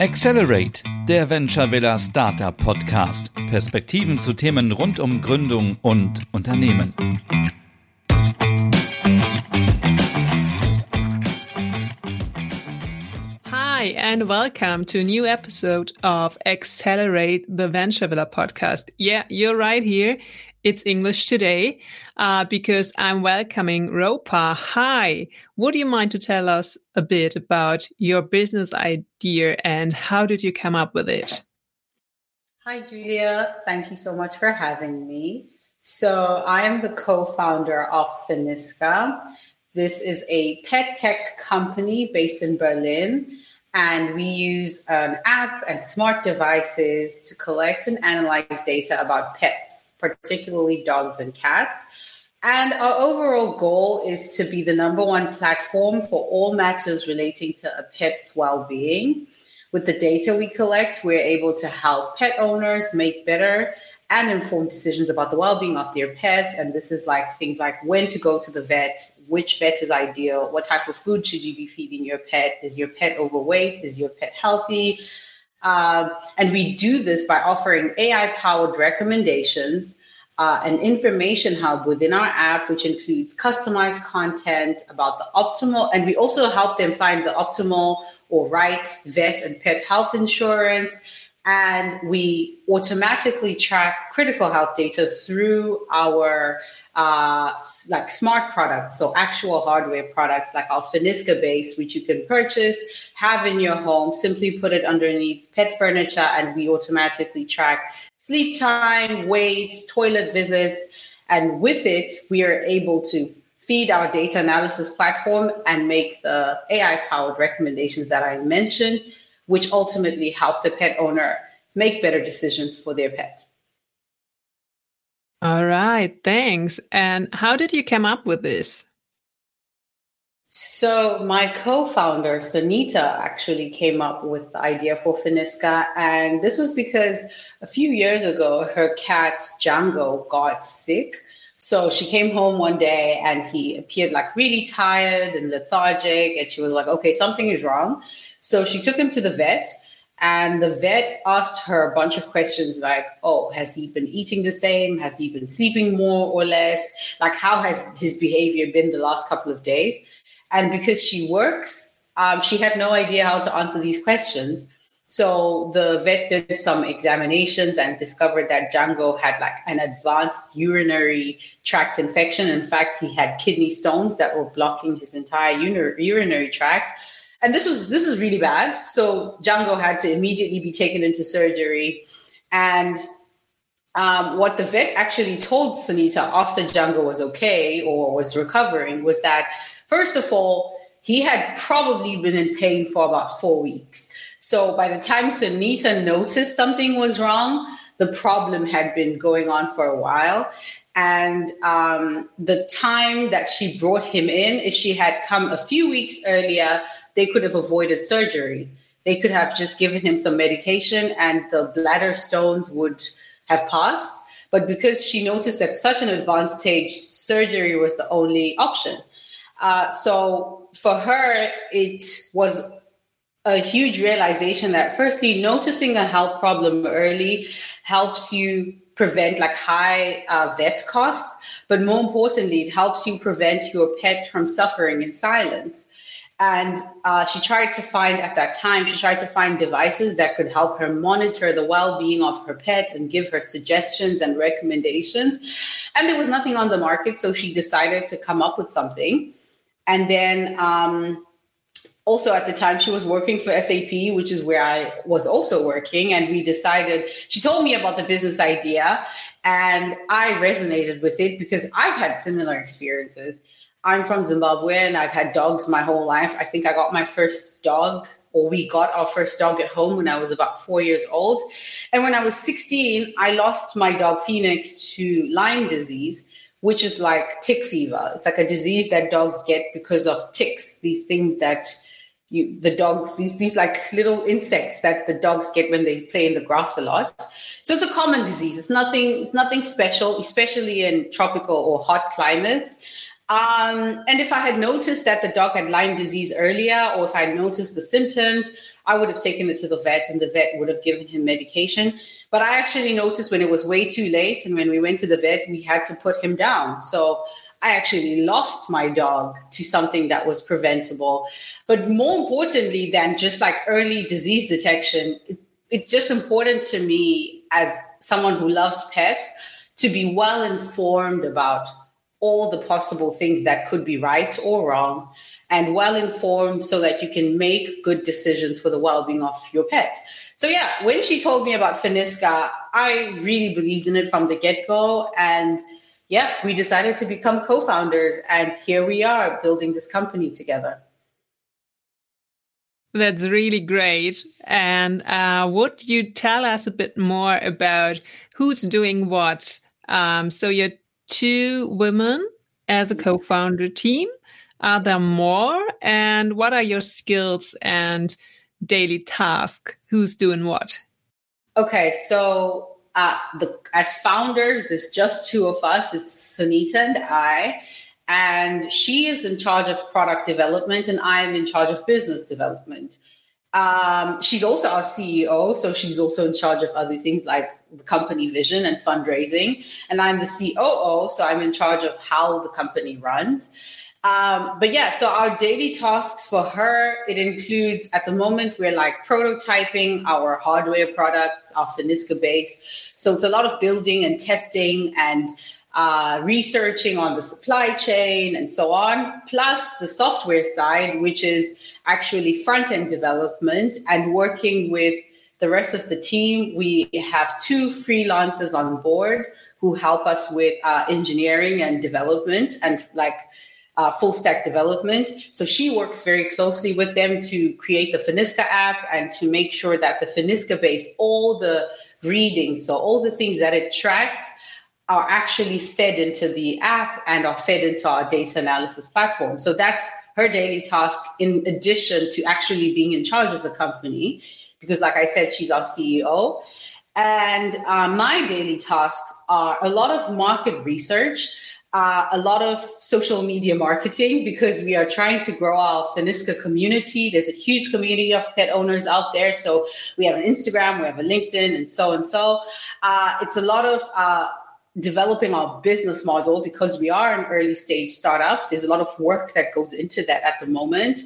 Accelerate, der Venture Villa Startup Podcast. Perspektiven zu Themen rund um Gründung und Unternehmen. Hi, and welcome to a new episode of Accelerate the Venture Villa podcast. Yeah, you're right here. It's English today uh, because I'm welcoming Ropa. Hi, would you mind to tell us a bit about your business idea and how did you come up with it? Hi, Julia. Thank you so much for having me. So, I am the co founder of Finiska. This is a pet tech company based in Berlin and we use an app and smart devices to collect and analyze data about pets particularly dogs and cats. And our overall goal is to be the number one platform for all matters relating to a pet's well being. With the data we collect, we're able to help pet owners make better and informed decisions about the well-being of their pets and this is like things like when to go to the vet which vet is ideal what type of food should you be feeding your pet is your pet overweight is your pet healthy uh, and we do this by offering AI powered recommendations, uh, an information hub within our app, which includes customized content about the optimal, and we also help them find the optimal or right vet and pet health insurance. And we automatically track critical health data through our uh, like smart products, so actual hardware products like our Finiska base, which you can purchase, have in your home, simply put it underneath pet furniture, and we automatically track sleep time, weight, toilet visits. And with it, we are able to feed our data analysis platform and make the AI powered recommendations that I mentioned, which ultimately help the pet owner make better decisions for their pet. All right, thanks. And how did you come up with this? So my co-founder Sunita, actually came up with the idea for Finiska, and this was because a few years ago her cat Django got sick. So she came home one day and he appeared like really tired and lethargic, and she was like, "Okay, something is wrong." So she took him to the vet, and the vet asked her a bunch of questions like, oh, has he been eating the same? Has he been sleeping more or less? Like, how has his behavior been the last couple of days? And because she works, um, she had no idea how to answer these questions. So the vet did some examinations and discovered that Django had like an advanced urinary tract infection. In fact, he had kidney stones that were blocking his entire urinary tract and this was this is really bad. So Django had to immediately be taken into surgery, and um, what the vet actually told Sunita after Django was okay or was recovering was that first of all he had probably been in pain for about four weeks. So by the time Sunita noticed something was wrong, the problem had been going on for a while. And um, the time that she brought him in, if she had come a few weeks earlier, they could have avoided surgery. They could have just given him some medication and the bladder stones would have passed. But because she noticed at such an advanced stage, surgery was the only option. Uh, so for her, it was a huge realization that firstly, noticing a health problem early helps you prevent like high uh, vet costs, but more importantly, it helps you prevent your pet from suffering in silence. And uh, she tried to find at that time, she tried to find devices that could help her monitor the well being of her pets and give her suggestions and recommendations. And there was nothing on the market. So she decided to come up with something. And then um, also at the time, she was working for SAP, which is where I was also working. And we decided, she told me about the business idea. And I resonated with it because I've had similar experiences I'm from Zimbabwe and I've had dogs my whole life. I think I got my first dog, or we got our first dog at home when I was about four years old. And when I was 16, I lost my dog Phoenix to Lyme disease, which is like tick fever. It's like a disease that dogs get because of ticks, these things that you the dogs these these like little insects that the dogs get when they play in the grass a lot so it's a common disease it's nothing it's nothing special especially in tropical or hot climates Um, and if I had noticed that the dog had Lyme disease earlier, or if I noticed the symptoms, I would have taken it to the vet and the vet would have given him medication. But I actually noticed when it was way too late and when we went to the vet, we had to put him down. So I actually lost my dog to something that was preventable. But more importantly than just like early disease detection, it's just important to me as someone who loves pets to be well informed about all the possible things that could be right or wrong and well informed so that you can make good decisions for the well-being of your pet. So yeah, when she told me about Finisca, I really believed in it from the get-go and yeah, we decided to become co-founders and here we are building this company together. That's really great. And uh, would you tell us a bit more about who's doing what? Um, so you're two women as a co-founder team. Are there more? And what are your skills and daily task? Who's doing what? Okay, so uh, the, as founders, there's just two of us. It's Sunita and I, and she is in charge of product development, and I am in charge of business development. Um, she's also our CEO, so she's also in charge of other things like company vision and fundraising. And I'm the COO, so I'm in charge of how the company runs. Um, but yeah, so our daily tasks for her, it includes at the moment we're like prototyping our hardware products, our Finisca base. So it's a lot of building and testing and uh, researching on the supply chain and so on, plus the software side, which is actually front end development and working with the rest of the team. We have two freelancers on board who help us with uh, engineering and development and like uh, full stack development. So she works very closely with them to create the Finisca app and to make sure that the Finisca base, all the readings, so all the things that it tracks are actually fed into the app and are fed into our data analysis platform. So that's her daily task in addition to actually being in charge of the company. Because, like I said, she's our CEO. And uh, my daily tasks are a lot of market research, uh, a lot of social media marketing, because we are trying to grow our Finisca community. There's a huge community of pet owners out there. So we have an Instagram, we have a LinkedIn, and so and so. Uh, it's a lot of uh, developing our business model because we are an early stage startup. There's a lot of work that goes into that at the moment,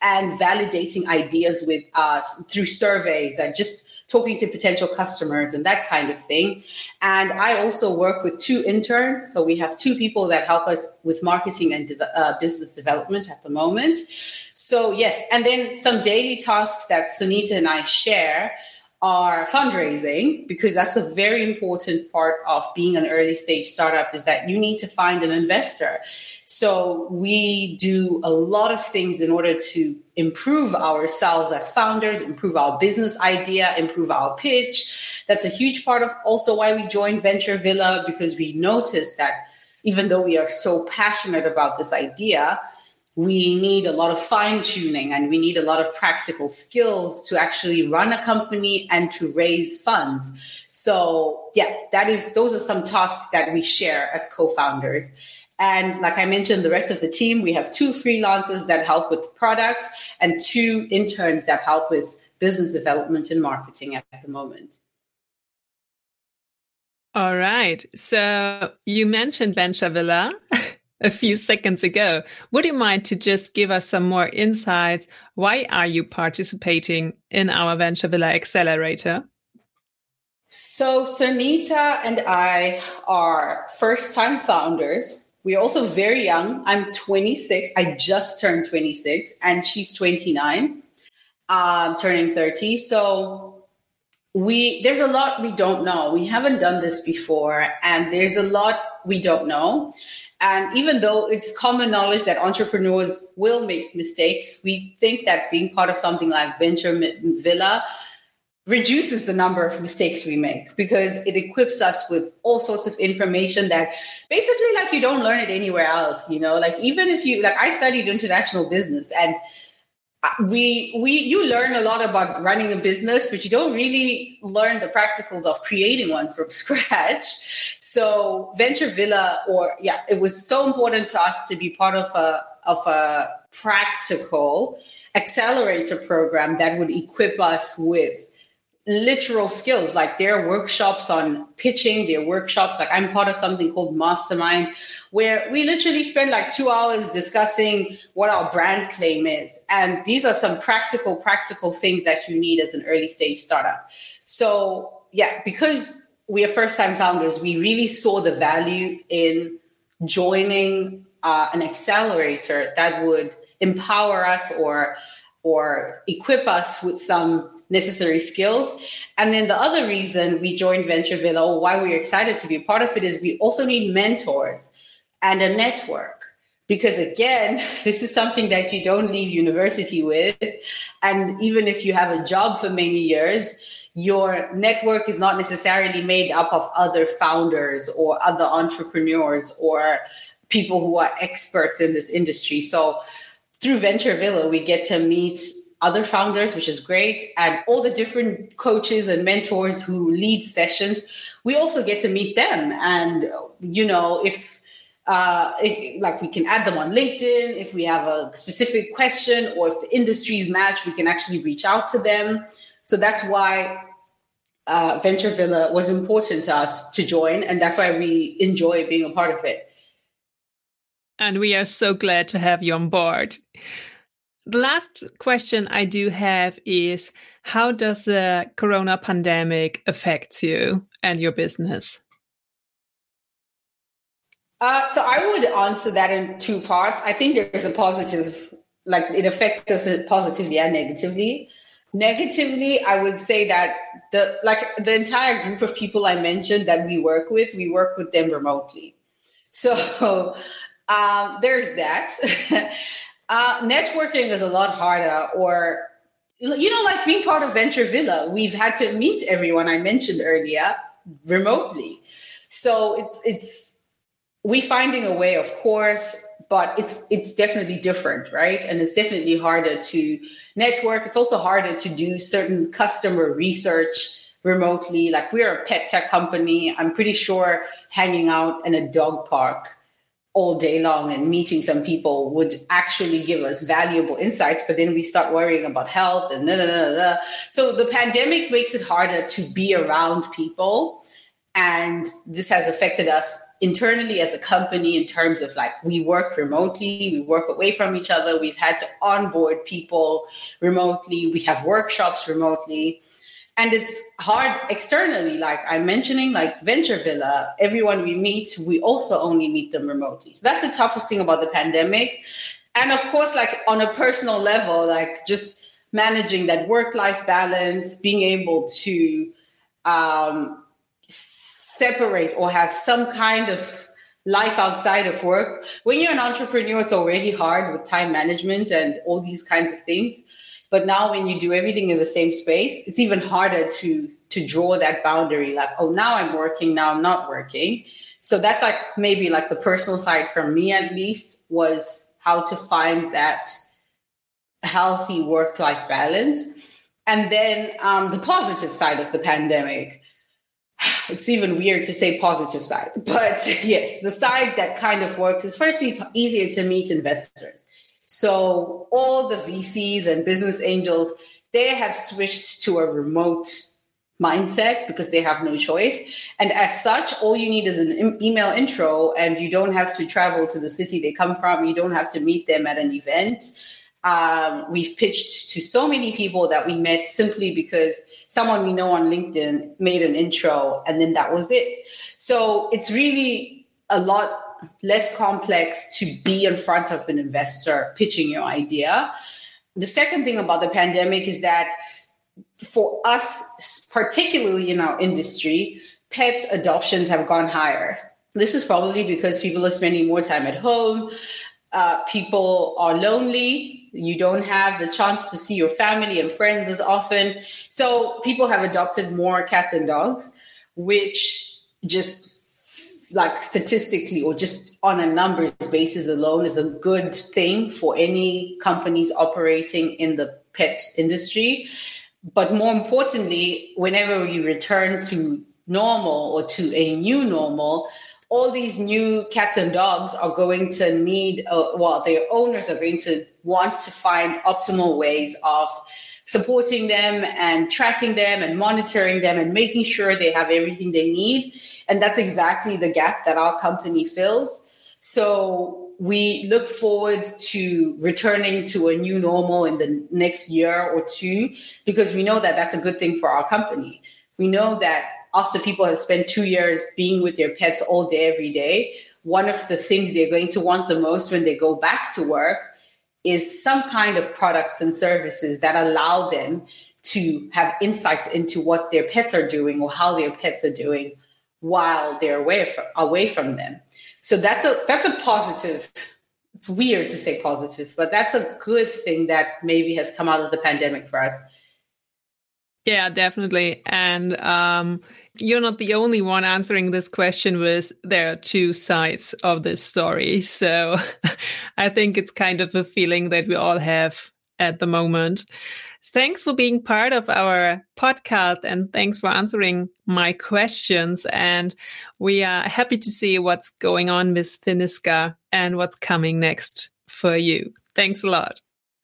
and validating ideas with us through surveys and just talking to potential customers and that kind of thing. And I also work with two interns. So we have two people that help us with marketing and de- uh, business development at the moment. So, yes, and then some daily tasks that Sunita and I share are fundraising because that's a very important part of being an early stage startup is that you need to find an investor. So we do a lot of things in order to improve ourselves as founders improve our business idea improve our pitch. That's a huge part of also why we joined venture villa because we noticed that even though we are so passionate about this idea we need a lot of fine tuning and we need a lot of practical skills to actually run a company and to raise funds. So, yeah, that is those are some tasks that we share as co-founders. And like I mentioned, the rest of the team, we have two freelancers that help with product and two interns that help with business development and marketing at the moment. All right. So you mentioned Venture Villa. a few seconds ago. Would you mind to just give us some more insights? Why are you participating in our Venture Villa Accelerator? So, Sunita and I are first time founders. We're also very young. I'm 26. I just turned 26, and she's 29, um, turning 30. So, we there's a lot we don't know. We haven't done this before, and there's a lot we don't know. And even though it's common knowledge that entrepreneurs will make mistakes, we think that being part of something like Venture Villa reduces the number of mistakes we make because it equips us with all sorts of information that basically like you don't learn it anywhere else you know like even if you like i studied international business and Uh, we we you learn a lot about running a business but you don't really learn the practicals of creating one from scratch. So venture villa or yeah it was so important to us to be part of a of a practical accelerator program that would equip us with literal skills like their workshops on pitching their workshops. Like i'm part of something called mastermind where we literally spend like two hours discussing what our brand claim is. And these are some practical practical things that you need as an early stage startup. So yeah because we are first time founders we really saw the value in joining uh, an accelerator that would empower us or or equip us with some necessary skills. And then the other reason we joined Venture Villa, or why we're excited to be a part of it, is we also need mentors and a network. Because again, this is something that you don't leave university with. And even if you have a job for many years, your network is not necessarily made up of other founders or other entrepreneurs or people who are experts in this industry. So through Venture Villa, we get to meet other founders, which is great, and all the different coaches and mentors who lead sessions. We also get to meet them, and you know, if, uh, if like we can add them on LinkedIn, if we have a specific question, or if the industries match, we can actually reach out to them. So that's why uh, Venture Villa was important to us to join, and that's why we enjoy being a part of it. And we are so glad to have you on board the last question I do have is how does the corona pandemic affect you and your business? Uh, so I would answer that in two parts. I think there's a positive, like it affects us positively and negatively. Negatively, I would say that the like the entire group of people I mentioned that we work with, we work with them remotely. So um, there's that. Uh, networking is a lot harder, or you know, like being part of Venture Villa, we've had to meet everyone I mentioned earlier remotely. So it's it's we finding a way, of course, but it's it's definitely different, right? And it's definitely harder to network. It's also harder to do certain customer research remotely. Like we're a pet tech company. I'm pretty sure hanging out in a dog park all day long and meeting some people would actually give us valuable insights but then we start worrying about health and da, da, da, da. so the pandemic makes it harder to be around people and this has affected us internally as a company in terms of like we work remotely we work away from each other we've had to onboard people remotely we have workshops remotely and it's hard externally like i'm mentioning like venture villa everyone we meet we also only meet them remotely. So that's the toughest thing about the pandemic. And of course like on a personal level like just managing that work life balance being able to um, separate or have some kind of life outside of work. When you're an entrepreneur it's already hard with time management and all these kinds of things but now when you do everything in the same space, it's even harder to to draw that boundary like, oh, now I'm working, now I'm not working. So that's like maybe like the personal side for me at least was how to find that healthy work-life balance. And then um, the positive side of the pandemic. It's even weird to say positive side, but yes, the side that kind of works is firstly, it's easier to meet investors so all the VCs and business angels, they have switched to a remote mindset because they have no choice. And as such, all you need is an email intro, and you don't have to travel to the city they come from. You don't have to meet them at an event. Um, we've pitched to so many people that we met simply because someone we know on LinkedIn made an intro, and then that was it. So it's really a lot less complex to be in front of an investor pitching your idea. The second thing about the pandemic is that for us, particularly in our industry, pet adoptions have gone higher. This is probably because people are spending more time at home. Uh, people are lonely. You don't have the chance to see your family and friends as often. So people have adopted more cats and dogs, which just like statistically or just on a numbers basis alone is a good thing for any companies operating in the pet industry. But more importantly, whenever we return to normal or to a new normal, all these new cats and dogs are going to need, uh, well, their owners are going to want to find optimal ways of supporting them and tracking them and monitoring them and making sure they have everything they need. And that's exactly the gap that our company fills. So we look forward to returning to a new normal in the next year or two because we know that that's a good thing for our company. We know that after people have spent two years being with their pets all day, every day, one of the things they're going to want the most when they go back to work is some kind of products and services that allow them to have insights into what their pets are doing or how their pets are doing while they're away from, away from them. So that's a that's a positive. It's weird to say positive, but that's a good thing that maybe has come out of the pandemic for us. Yeah, definitely. And um, you're not the only one answering this question with there are two sides of this story. So I think it's kind of a feeling that we all have at the moment. Thanks for being part of our podcast and thanks for answering my questions. And we are happy to see what's going on with Finiska and what's coming next for you. Thanks a lot.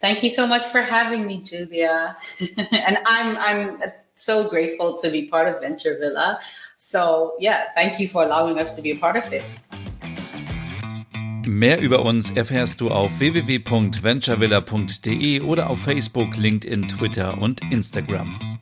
Thank you so much for having me, Julia. and I'm I'm so grateful to be part of Venture Villa. So yeah, thank you for allowing us to be a part of it. Mehr über uns erfährst du auf www.venturevilla.de oder auf Facebook, LinkedIn, Twitter und Instagram.